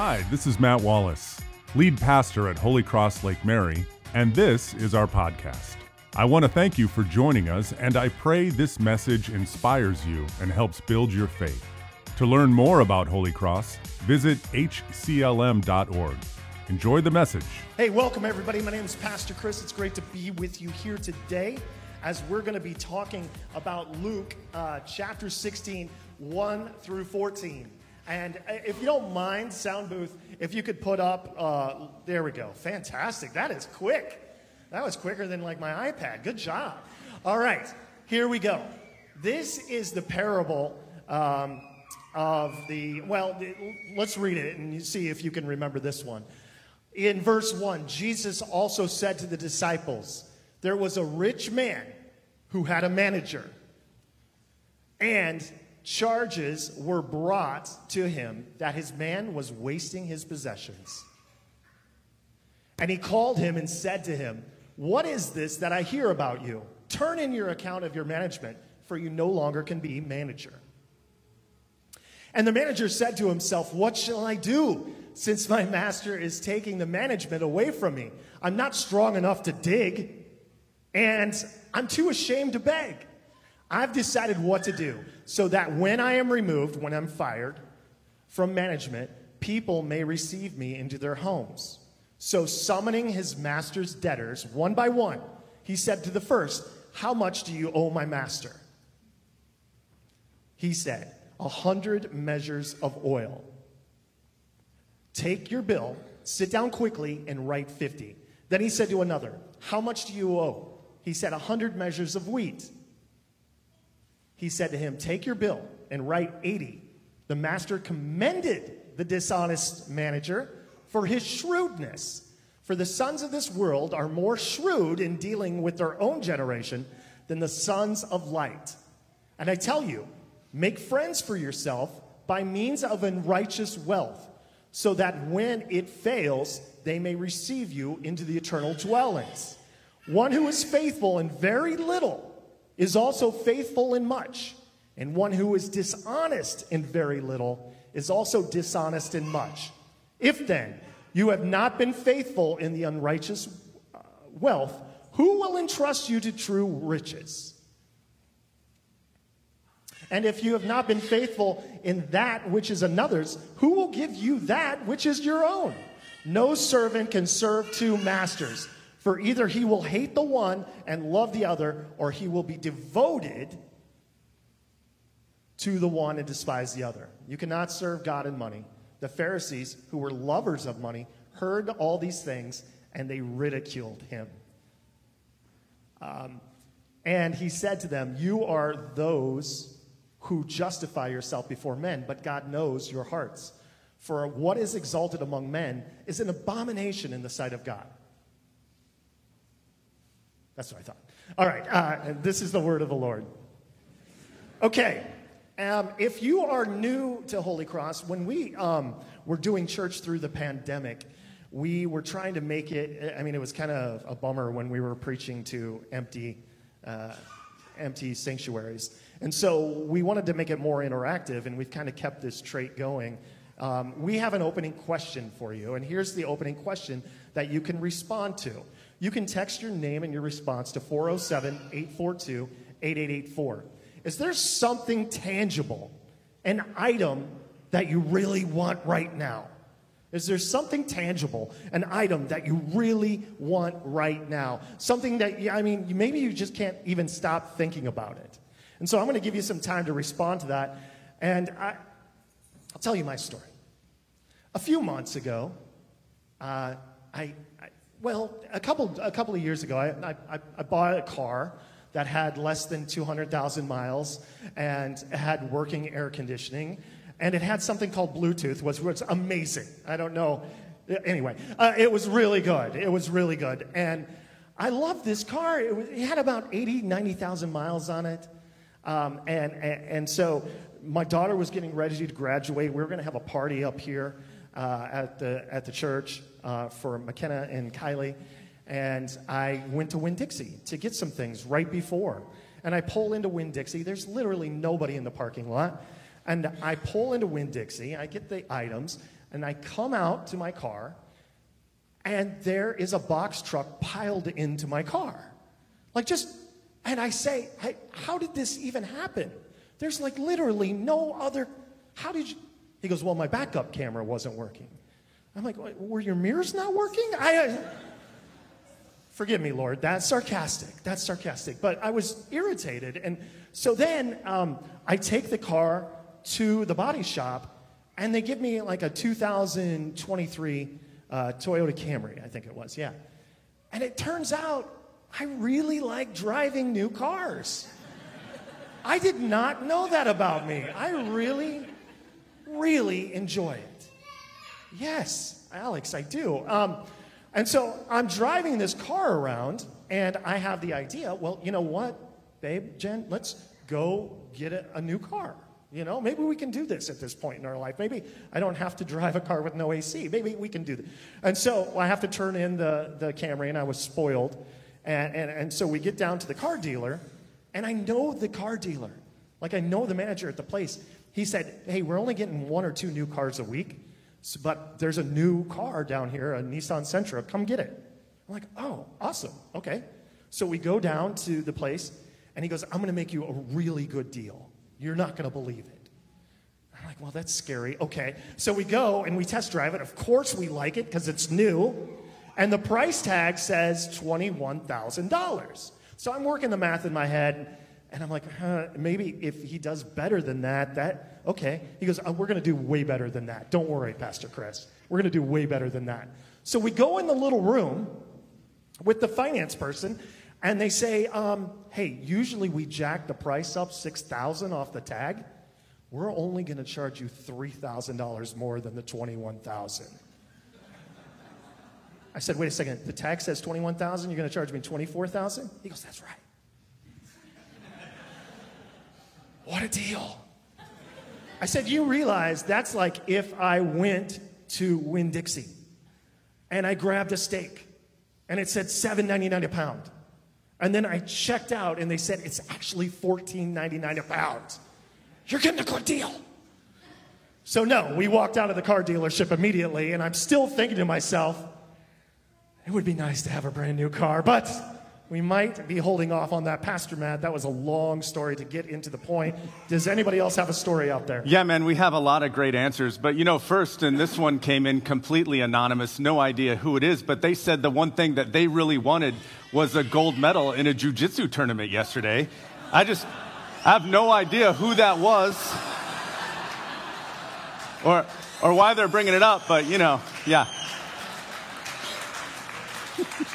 Hi, this is Matt Wallace, lead pastor at Holy Cross Lake Mary, and this is our podcast. I want to thank you for joining us, and I pray this message inspires you and helps build your faith. To learn more about Holy Cross, visit hclm.org. Enjoy the message. Hey, welcome everybody. My name is Pastor Chris. It's great to be with you here today as we're going to be talking about Luke uh, chapter 16, 1 through 14. And uh, if you don't mind, sound booth, if you could put up, uh, there we go. Fantastic. That is quick. That was quicker than like my iPad. Good job. All right, here we go. This is the parable um, of the, well, let's read it and see if you can remember this one. In verse 1, Jesus also said to the disciples, There was a rich man who had a manager, and charges were brought to him that his man was wasting his possessions. And he called him and said to him, What is this that I hear about you? Turn in your account of your management, for you no longer can be manager. And the manager said to himself, What shall I do since my master is taking the management away from me? I'm not strong enough to dig, and I'm too ashamed to beg. I've decided what to do so that when I am removed, when I'm fired from management, people may receive me into their homes. So, summoning his master's debtors one by one, he said to the first, How much do you owe my master? He said, A hundred measures of oil. Take your bill, sit down quickly, and write 50. Then he said to another, How much do you owe? He said, A hundred measures of wheat. He said to him, Take your bill and write 80. The master commended the dishonest manager for his shrewdness. For the sons of this world are more shrewd in dealing with their own generation than the sons of light. And I tell you, make friends for yourself by means of unrighteous wealth, so that when it fails, they may receive you into the eternal dwellings. One who is faithful in very little is also faithful in much, and one who is dishonest in very little is also dishonest in much. If then you have not been faithful in the unrighteous uh, wealth, who will entrust you to true riches? And if you have not been faithful in that which is another's, who will give you that which is your own? No servant can serve two masters, for either he will hate the one and love the other, or he will be devoted to the one and despise the other. You cannot serve God and money. The Pharisees, who were lovers of money, heard all these things and they ridiculed him. Um, and he said to them, You are those who justify yourself before men, but God knows your hearts. For what is exalted among men is an abomination in the sight of God. That's what I thought. All right, uh, this is the word of the Lord. Okay, um, if you are new to Holy Cross, when we um, were doing church through the pandemic, we were trying to make it. I mean, it was kind of a bummer when we were preaching to empty, uh, empty sanctuaries, and so we wanted to make it more interactive, and we've kind of kept this trait going. Um, we have an opening question for you, and here's the opening question that you can respond to. You can text your name and your response to 407 842 8884. Is there something tangible, an item that you really want right now? Is there something tangible, an item that you really want right now? Something that, I mean, maybe you just can't even stop thinking about it. And so I'm going to give you some time to respond to that. And I, will tell you my story. A few months ago, uh, I, I, well, a couple, a couple of years ago, I, I, I bought a car that had less than 200,000 miles and had working air conditioning. And it had something called Bluetooth, which was amazing. I don't know. Anyway, uh, it was really good. It was really good. And I loved this car. It, was, it had about 80, 90,000 miles on it. Um, and, and, and, so my daughter was getting ready to graduate. We were going to have a party up here uh, at, the, at the church uh, for McKenna and Kylie and I went to Winn Dixie to get some things right before. And I pull into Winn Dixie. There's literally nobody in the parking lot. And I pull into Winn Dixie. I get the items. And I come out to my car, and there is a box truck piled into my car. Like, just, and I say, hey, how did this even happen? There's like literally no other, how did you? He goes, well, my backup camera wasn't working. I'm like, were your mirrors not working? I, forgive me, Lord. That's sarcastic. That's sarcastic. But I was irritated. And so then um, I take the car to the body shop, and they give me like a 2023 uh, Toyota Camry, I think it was, yeah. And it turns out I really like driving new cars. I did not know that about me. I really, really enjoy it. Yes, Alex, I do. Um, and so I'm driving this car around, and I have the idea well, you know what, babe, Jen, let's go get a, a new car. You know, maybe we can do this at this point in our life. Maybe I don't have to drive a car with no AC. Maybe we can do this. And so I have to turn in the, the Camry, and I was spoiled. And, and, and so we get down to the car dealer, and I know the car dealer. Like I know the manager at the place. He said, Hey, we're only getting one or two new cars a week, so, but there's a new car down here, a Nissan Sentra. Come get it. I'm like, Oh, awesome. Okay. So we go down to the place, and he goes, I'm going to make you a really good deal. You're not going to believe it. I'm like, Well, that's scary. Okay. So we go and we test drive it. Of course, we like it because it's new. And the price tag says $21,000. So I'm working the math in my head, and I'm like, huh, maybe if he does better than that, that, okay. He goes, oh, we're going to do way better than that. Don't worry, Pastor Chris. We're going to do way better than that. So we go in the little room with the finance person, and they say, um, hey, usually we jack the price up 6000 off the tag. We're only going to charge you $3,000 more than the 21000 I said, wait a second, the tag says 21,000, you're going to charge me 24,000? He goes, that's right. What a deal. I said, you realize that's like if I went to Winn Dixie and I grabbed a steak and it said $7.99 a pound. And then I checked out and they said it's actually $14.99 a pound. You're getting a good deal. So, no, we walked out of the car dealership immediately, and I'm still thinking to myself, it would be nice to have a brand new car, but we might be holding off on that. Pastor Matt, that was a long story to get into the point. Does anybody else have a story out there? Yeah, man, we have a lot of great answers. But you know, first, and this one came in completely anonymous, no idea who it is, but they said the one thing that they really wanted was a gold medal in a jujitsu tournament yesterday. I just I have no idea who that was or, or why they're bringing it up, but you know, yeah.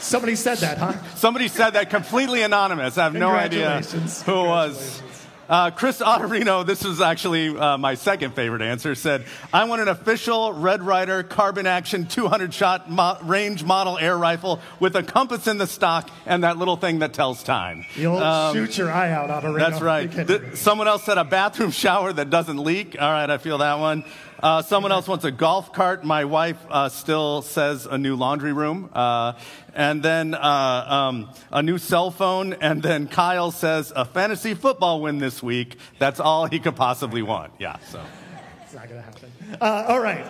Somebody said that, huh? Somebody said that completely anonymous. I have no idea who it was. Uh, Chris Otterino, this is actually uh, my second favorite answer, said, I want an official Red Ryder carbine action 200 shot mo- range model air rifle with a compass in the stock and that little thing that tells time. You'll um, shoot your eye out, Otterino. That's right. Th- someone else said a bathroom shower that doesn't leak. All right, I feel that one. Uh, someone else wants a golf cart. My wife uh, still says a new laundry room. Uh, and then uh, um, a new cell phone. And then Kyle says a fantasy football win this week. That's all he could possibly want. Yeah, so. It's not going to happen. Uh, all right.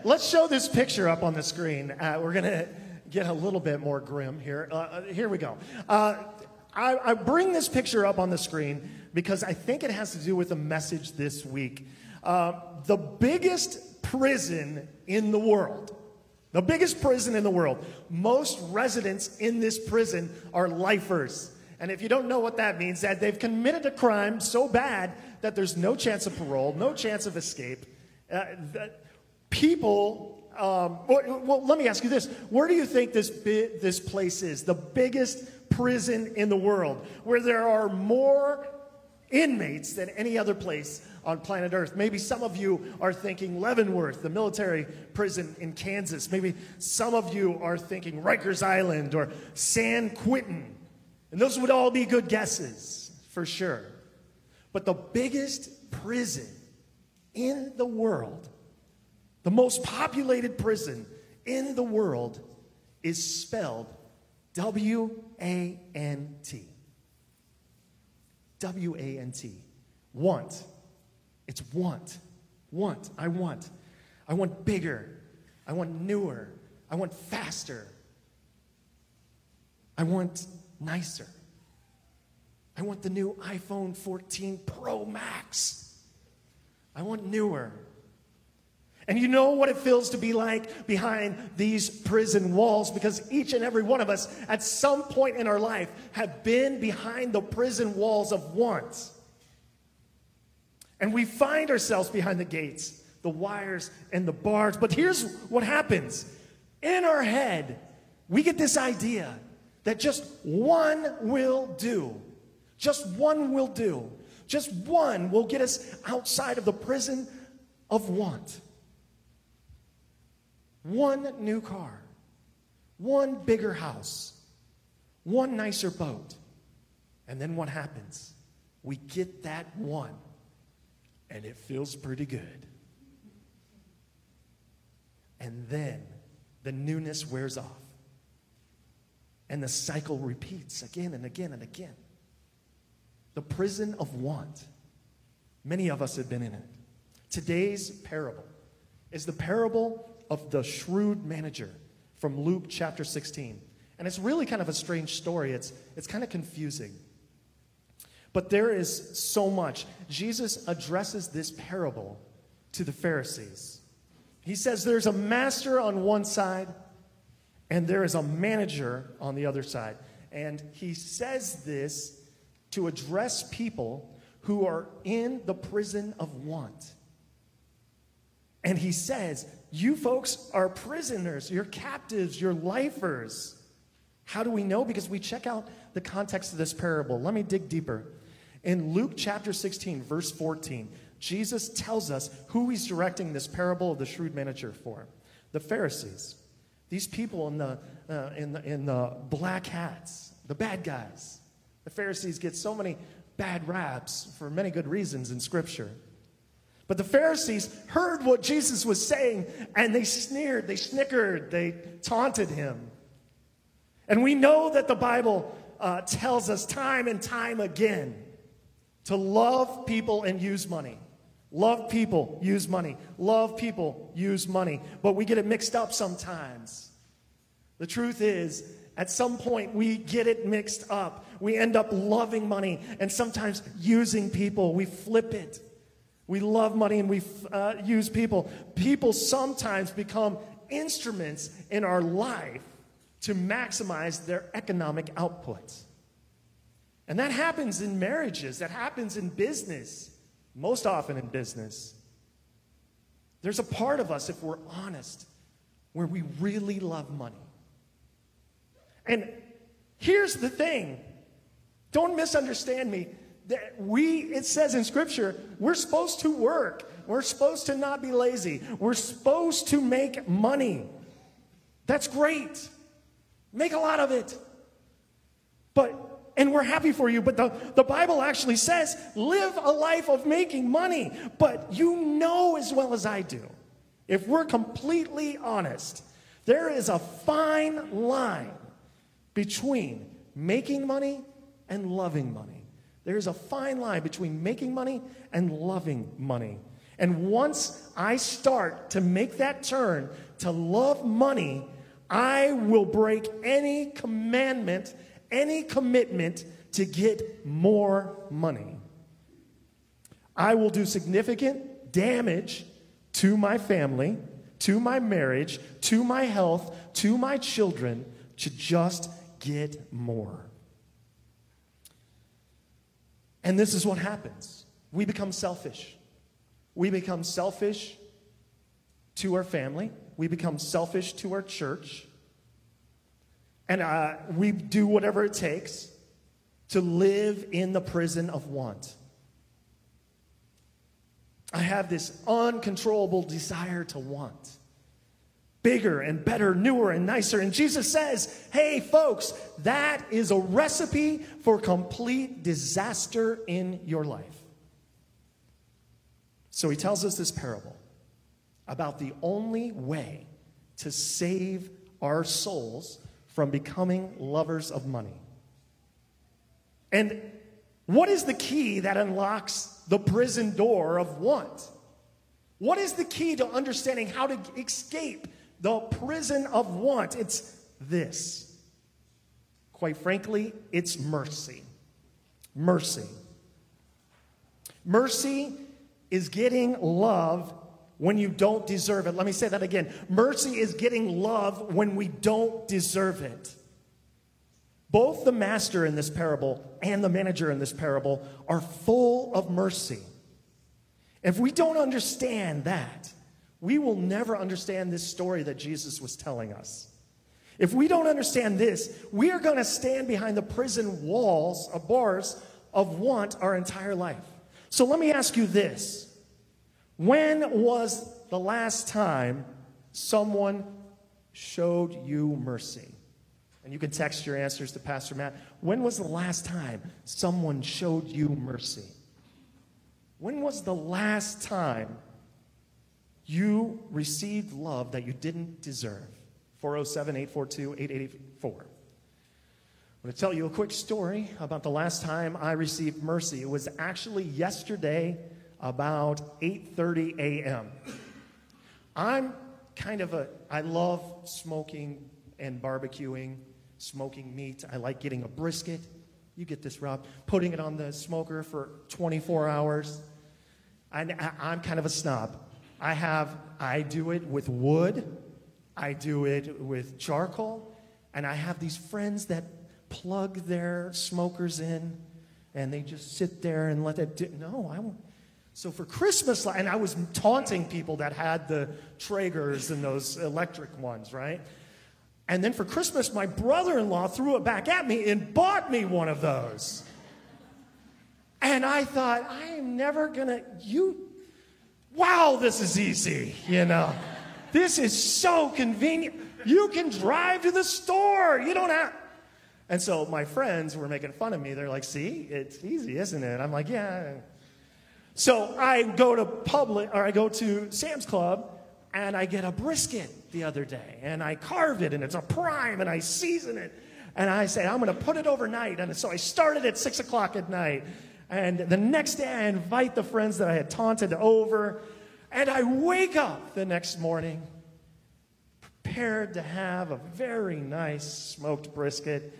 Let's show this picture up on the screen. Uh, we're going to get a little bit more grim here. here we go. I, I bring this picture up on the screen because I think it has to do with the message this week. Uh, the biggest prison in the world, the biggest prison in the world, most residents in this prison are lifers. And if you don't know what that means, that they've committed a crime so bad that there's no chance of parole, no chance of escape. Uh, people, um, well, well, let me ask you this: Where do you think this bi- this place is? The biggest prison in the world, where there are more inmates than any other place on planet Earth. Maybe some of you are thinking Leavenworth, the military prison in Kansas. Maybe some of you are thinking Rikers Island or San Quentin. And those would all be good guesses, for sure. But the biggest prison in the world, the most populated prison in the world, is spelled W A N T. W A N T. Want. It's want. Want. I want. I want bigger. I want newer. I want faster. I want nicer. I want the new iPhone 14 Pro Max. I want newer. And you know what it feels to be like behind these prison walls because each and every one of us at some point in our life have been behind the prison walls of want. And we find ourselves behind the gates, the wires, and the bars. But here's what happens in our head, we get this idea that just one will do. Just one will do. Just one will get us outside of the prison of want. One new car, one bigger house, one nicer boat. And then what happens? We get that one, and it feels pretty good. And then the newness wears off, and the cycle repeats again and again and again. The prison of want. Many of us have been in it. Today's parable is the parable of the shrewd manager from Luke chapter 16. And it's really kind of a strange story, it's, it's kind of confusing. But there is so much. Jesus addresses this parable to the Pharisees. He says there's a master on one side and there is a manager on the other side. And he says this to address people who are in the prison of want. And he says, You folks are prisoners, you're captives, you're lifers. How do we know? Because we check out the context of this parable. Let me dig deeper. In Luke chapter 16, verse 14, Jesus tells us who he's directing this parable of the shrewd manager for the Pharisees. These people in the, uh, in, the, in the black hats, the bad guys. The Pharisees get so many bad raps for many good reasons in Scripture. But the Pharisees heard what Jesus was saying and they sneered, they snickered, they taunted him. And we know that the Bible uh, tells us time and time again to love people and use money. Love people, use money. Love people, use money. But we get it mixed up sometimes. The truth is, at some point, we get it mixed up. We end up loving money and sometimes using people. We flip it. We love money and we uh, use people. People sometimes become instruments in our life to maximize their economic output. And that happens in marriages, that happens in business, most often in business. There's a part of us, if we're honest, where we really love money. And here's the thing don't misunderstand me that we, it says in Scripture, we're supposed to work. We're supposed to not be lazy. We're supposed to make money. That's great. Make a lot of it. But, and we're happy for you, but the, the Bible actually says live a life of making money. But you know as well as I do, if we're completely honest, there is a fine line between making money and loving money. There's a fine line between making money and loving money. And once I start to make that turn to love money, I will break any commandment, any commitment to get more money. I will do significant damage to my family, to my marriage, to my health, to my children to just get more. And this is what happens we become selfish. We become selfish to our family, we become selfish to our church, and uh, we do whatever it takes to live in the prison of want. I have this uncontrollable desire to want bigger and better, newer and nicer. And Jesus says, hey, folks, that is a recipe for complete disaster in your life. So he tells us this parable about the only way to save our souls from becoming lovers of money. And what is the key that unlocks the prison door of want? What is the key to understanding how to escape the prison of want? It's this. Quite frankly, it's mercy. Mercy. Mercy is getting love when you don't deserve it. Let me say that again. Mercy is getting love when we don't deserve it. Both the master in this parable and the manager in this parable are full of mercy. If we don't understand that, we will never understand this story that Jesus was telling us. If we don't understand this, we are going to stand behind the prison walls of bars of want our entire life. So let me ask you this When was the last time someone showed you mercy? And you can text your answers to Pastor Matt. When was the last time someone showed you mercy? When was the last time you received love that you didn't deserve? 407 842 8884. I'm going to tell you a quick story about the last time I received mercy. It was actually yesterday about 8:30 a.m. I'm kind of a I love smoking and barbecuing, smoking meat. I like getting a brisket. You get this, Rob. Putting it on the smoker for 24 hours. I, I'm kind of a snob. I have I do it with wood. I do it with charcoal, and I have these friends that plug their smokers in, and they just sit there and let it. No, I won't. So for Christmas, and I was taunting people that had the Traegers and those electric ones, right? And then for Christmas, my brother in law threw it back at me and bought me one of those. And I thought, I am never gonna, you, wow, this is easy, you know. This is so convenient. You can drive to the store. You don't have. And so my friends were making fun of me. They're like, see, it's easy, isn't it? I'm like, yeah. So I go to public, or I go to Sam's Club, and I get a brisket the other day, and I carve it, and it's a prime, and I season it, and I say I'm going to put it overnight. And so I started at six o'clock at night, and the next day I invite the friends that I had taunted over, and I wake up the next morning prepared to have a very nice smoked brisket.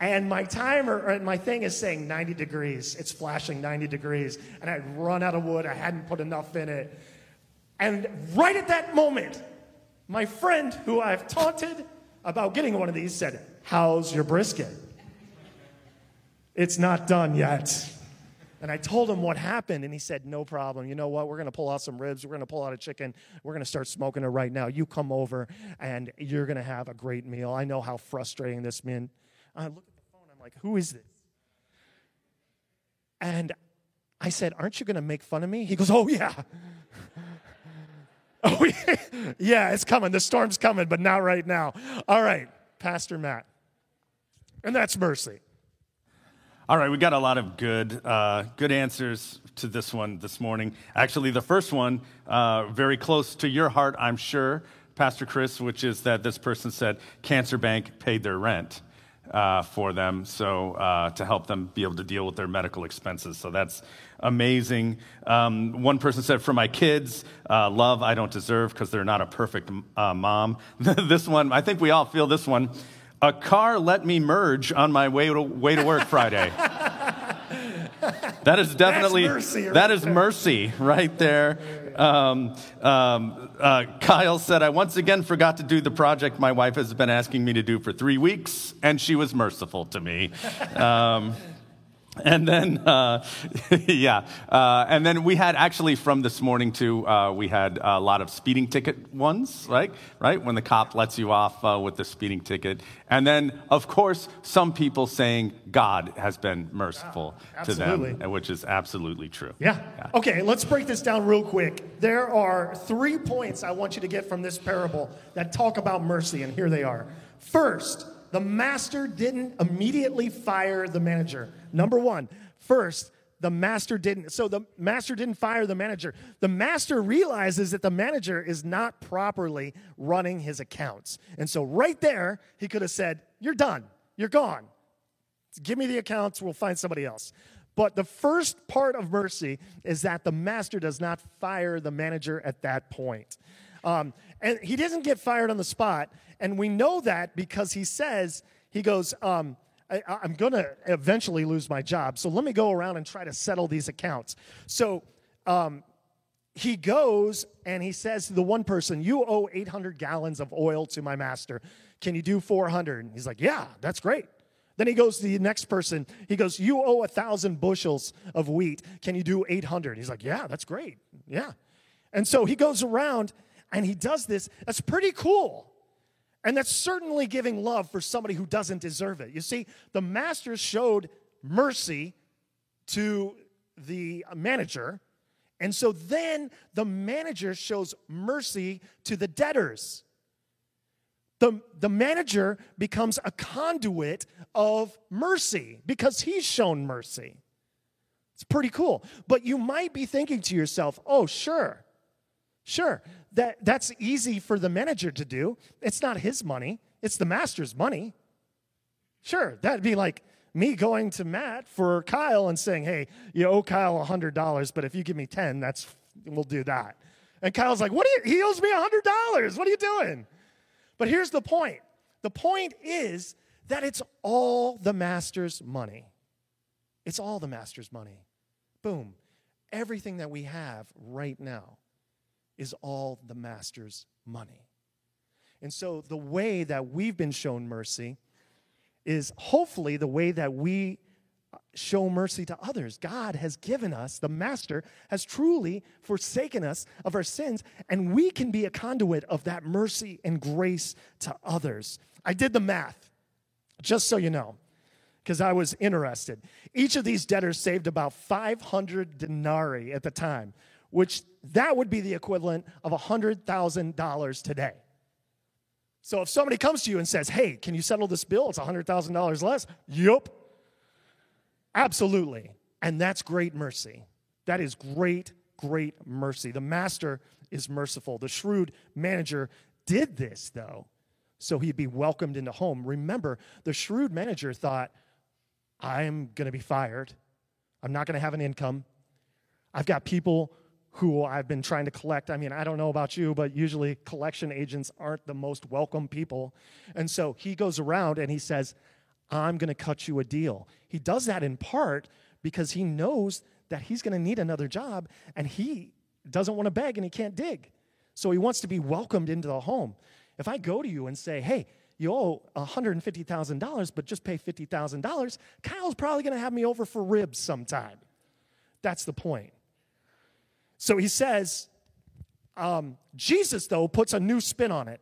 And my timer, and my thing is saying 90 degrees. It's flashing 90 degrees. And I'd run out of wood. I hadn't put enough in it. And right at that moment, my friend who I've taunted about getting one of these said, How's your brisket? It's not done yet. And I told him what happened, and he said, No problem. You know what? We're going to pull out some ribs. We're going to pull out a chicken. We're going to start smoking it right now. You come over, and you're going to have a great meal. I know how frustrating this been. I look at the phone. I'm like, Who is this? And I said, Aren't you going to make fun of me? He goes, Oh, yeah. oh, yeah. yeah, it's coming. The storm's coming, but not right now. All right, Pastor Matt. And that's mercy. All right, we got a lot of good, uh, good answers to this one this morning. Actually, the first one, uh, very close to your heart, I'm sure, Pastor Chris, which is that this person said Cancer Bank paid their rent uh, for them, so uh, to help them be able to deal with their medical expenses. So that's amazing. Um, one person said, "For my kids, uh, love I don't deserve because they're not a perfect uh, mom." this one, I think we all feel this one. A car let me merge on my way to, way to work Friday. that is definitely mercy right that is mercy right there. Um, um, uh, Kyle said, "I once again forgot to do the project my wife has been asking me to do for three weeks, and she was merciful to me." Um, and then, uh, yeah, uh, and then we had actually from this morning too. Uh, we had a lot of speeding ticket ones, right? Right when the cop lets you off uh, with the speeding ticket, and then of course some people saying God has been merciful to them, which is absolutely true. Yeah. Okay, let's break this down real quick. There are three points I want you to get from this parable that talk about mercy, and here they are. First, the master didn't immediately fire the manager. Number one, first, the master didn't. So the master didn't fire the manager. The master realizes that the manager is not properly running his accounts. And so right there, he could have said, You're done. You're gone. Give me the accounts, we'll find somebody else. But the first part of mercy is that the master does not fire the manager at that point. Um, and he doesn't get fired on the spot. And we know that because he says, he goes, um, I, am going to eventually lose my job. So let me go around and try to settle these accounts. So um, he goes and he says to the one person, You owe 800 gallons of oil to my master. Can you do 400? And he's like, Yeah, that's great. Then he goes to the next person. He goes, You owe a thousand bushels of wheat. Can you do 800? He's like, Yeah, that's great. Yeah. And so he goes around and he does this. That's pretty cool. And that's certainly giving love for somebody who doesn't deserve it. You see, the master showed mercy to the manager. And so then the manager shows mercy to the debtors the, the manager becomes a conduit of mercy because he's shown mercy. It's pretty cool. But you might be thinking to yourself, oh, sure, sure, that, that's easy for the manager to do. It's not his money, it's the master's money. Sure, that'd be like me going to Matt for Kyle and saying, hey, you owe Kyle $100, but if you give me 10, that's, we'll do that. And Kyle's like, what do you, he owes me $100. What are you doing? But here's the point the point is that it's all the master's money. It's all the master's money. Boom. Everything that we have right now is all the master's money. And so the way that we've been shown mercy is hopefully the way that we show mercy to others. God has given us, the Master has truly forsaken us of our sins, and we can be a conduit of that mercy and grace to others. I did the math, just so you know, because I was interested. Each of these debtors saved about 500 denarii at the time, which that would be the equivalent of $100,000 today. So if somebody comes to you and says, "Hey, can you settle this bill? It's $100,000 less." Yup. Absolutely. And that's great mercy. That is great, great mercy. The master is merciful. The shrewd manager did this, though, so he'd be welcomed into home. Remember, the shrewd manager thought, I'm going to be fired. I'm not going to have an income. I've got people who I've been trying to collect. I mean, I don't know about you, but usually collection agents aren't the most welcome people. And so he goes around and he says, I'm going to cut you a deal. He does that in part because he knows that he's going to need another job and he doesn't want to beg and he can't dig. So he wants to be welcomed into the home. If I go to you and say, hey, you owe $150,000, but just pay $50,000, Kyle's probably going to have me over for ribs sometime. That's the point. So he says, um, Jesus, though, puts a new spin on it.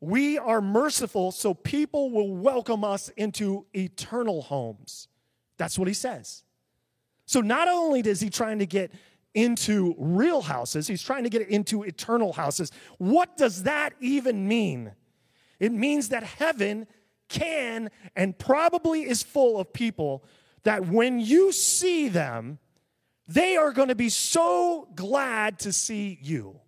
We are merciful so people will welcome us into eternal homes. That's what he says. So not only is he trying to get into real houses, he's trying to get into eternal houses. What does that even mean? It means that heaven can and probably is full of people that when you see them, they are going to be so glad to see you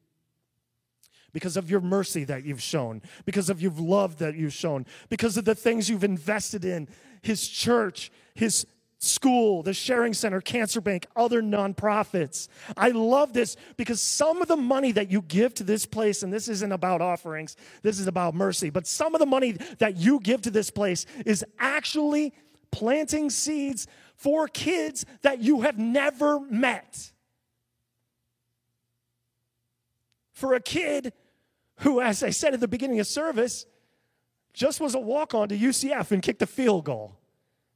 because of your mercy that you've shown, because of your love that you've shown, because of the things you've invested in His church, His school, the Sharing Center, Cancer Bank, other nonprofits. I love this because some of the money that you give to this place, and this isn't about offerings, this is about mercy, but some of the money that you give to this place is actually planting seeds for kids that you have never met. For a kid who, as I said at the beginning of service, just was a walk on to UCF and kicked a field goal.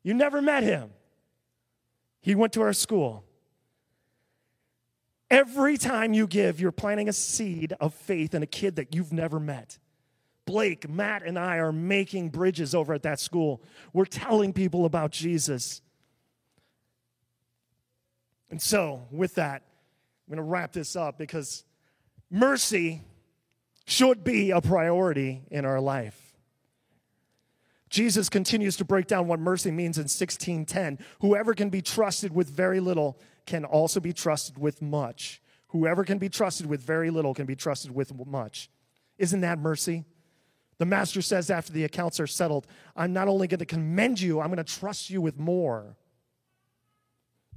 You never met him. He went to our school. Every time you give, you're planting a seed of faith in a kid that you've never met. Blake, Matt, and I are making bridges over at that school. We're telling people about Jesus. And so, with that, I'm going to wrap this up because mercy should be a priority in our life. Jesus continues to break down what mercy means in 16:10. Whoever can be trusted with very little can also be trusted with much. Whoever can be trusted with very little can be trusted with much. Isn't that mercy? The master says after the accounts are settled, I'm not only going to commend you, I'm going to trust you with more.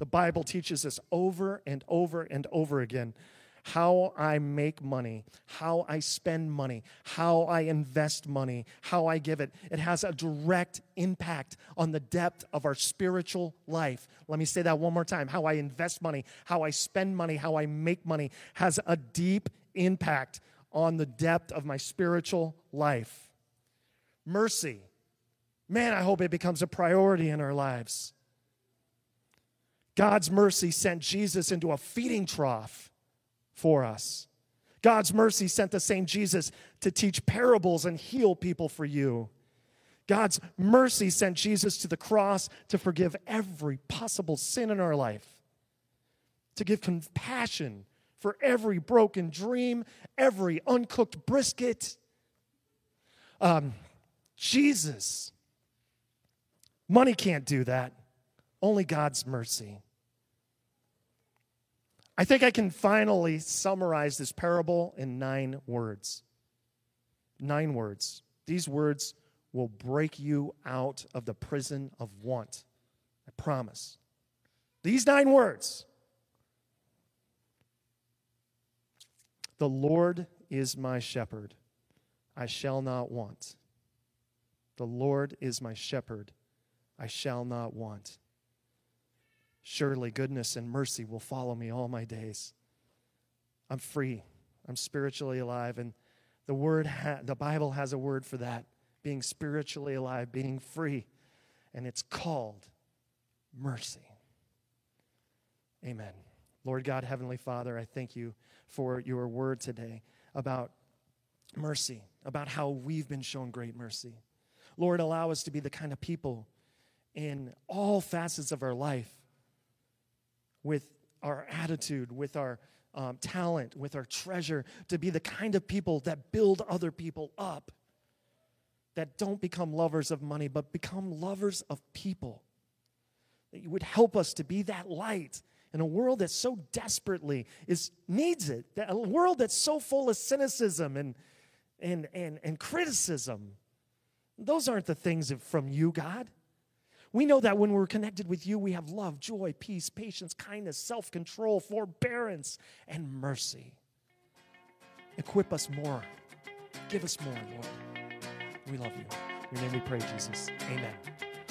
The Bible teaches us over and over and over again how I make money, how I spend money, how I invest money, how I give it. It has a direct impact on the depth of our spiritual life. Let me say that one more time. How I invest money, how I spend money, how I make money has a deep impact on the depth of my spiritual life. Mercy. Man, I hope it becomes a priority in our lives. God's mercy sent Jesus into a feeding trough for us. God's mercy sent the same Jesus to teach parables and heal people for you. God's mercy sent Jesus to the cross to forgive every possible sin in our life, to give compassion for every broken dream, every uncooked brisket. Um, Jesus. Money can't do that, only God's mercy. I think I can finally summarize this parable in nine words. Nine words. These words will break you out of the prison of want. I promise. These nine words The Lord is my shepherd, I shall not want. The Lord is my shepherd, I shall not want. Surely goodness and mercy will follow me all my days. I'm free. I'm spiritually alive. And the word, ha- the Bible has a word for that being spiritually alive, being free. And it's called mercy. Amen. Lord God, Heavenly Father, I thank you for your word today about mercy, about how we've been shown great mercy. Lord, allow us to be the kind of people in all facets of our life with our attitude, with our um, talent, with our treasure, to be the kind of people that build other people up, that don't become lovers of money, but become lovers of people. That you would help us to be that light in a world that so desperately is needs it, that a world that's so full of cynicism and and and, and criticism. Those aren't the things from you, God. We know that when we're connected with you, we have love, joy, peace, patience, kindness, self control, forbearance, and mercy. Equip us more. Give us more, Lord. We love you. In your name we pray, Jesus. Amen.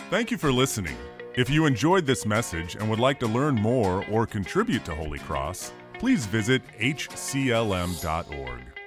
Thank you for listening. If you enjoyed this message and would like to learn more or contribute to Holy Cross, please visit hclm.org.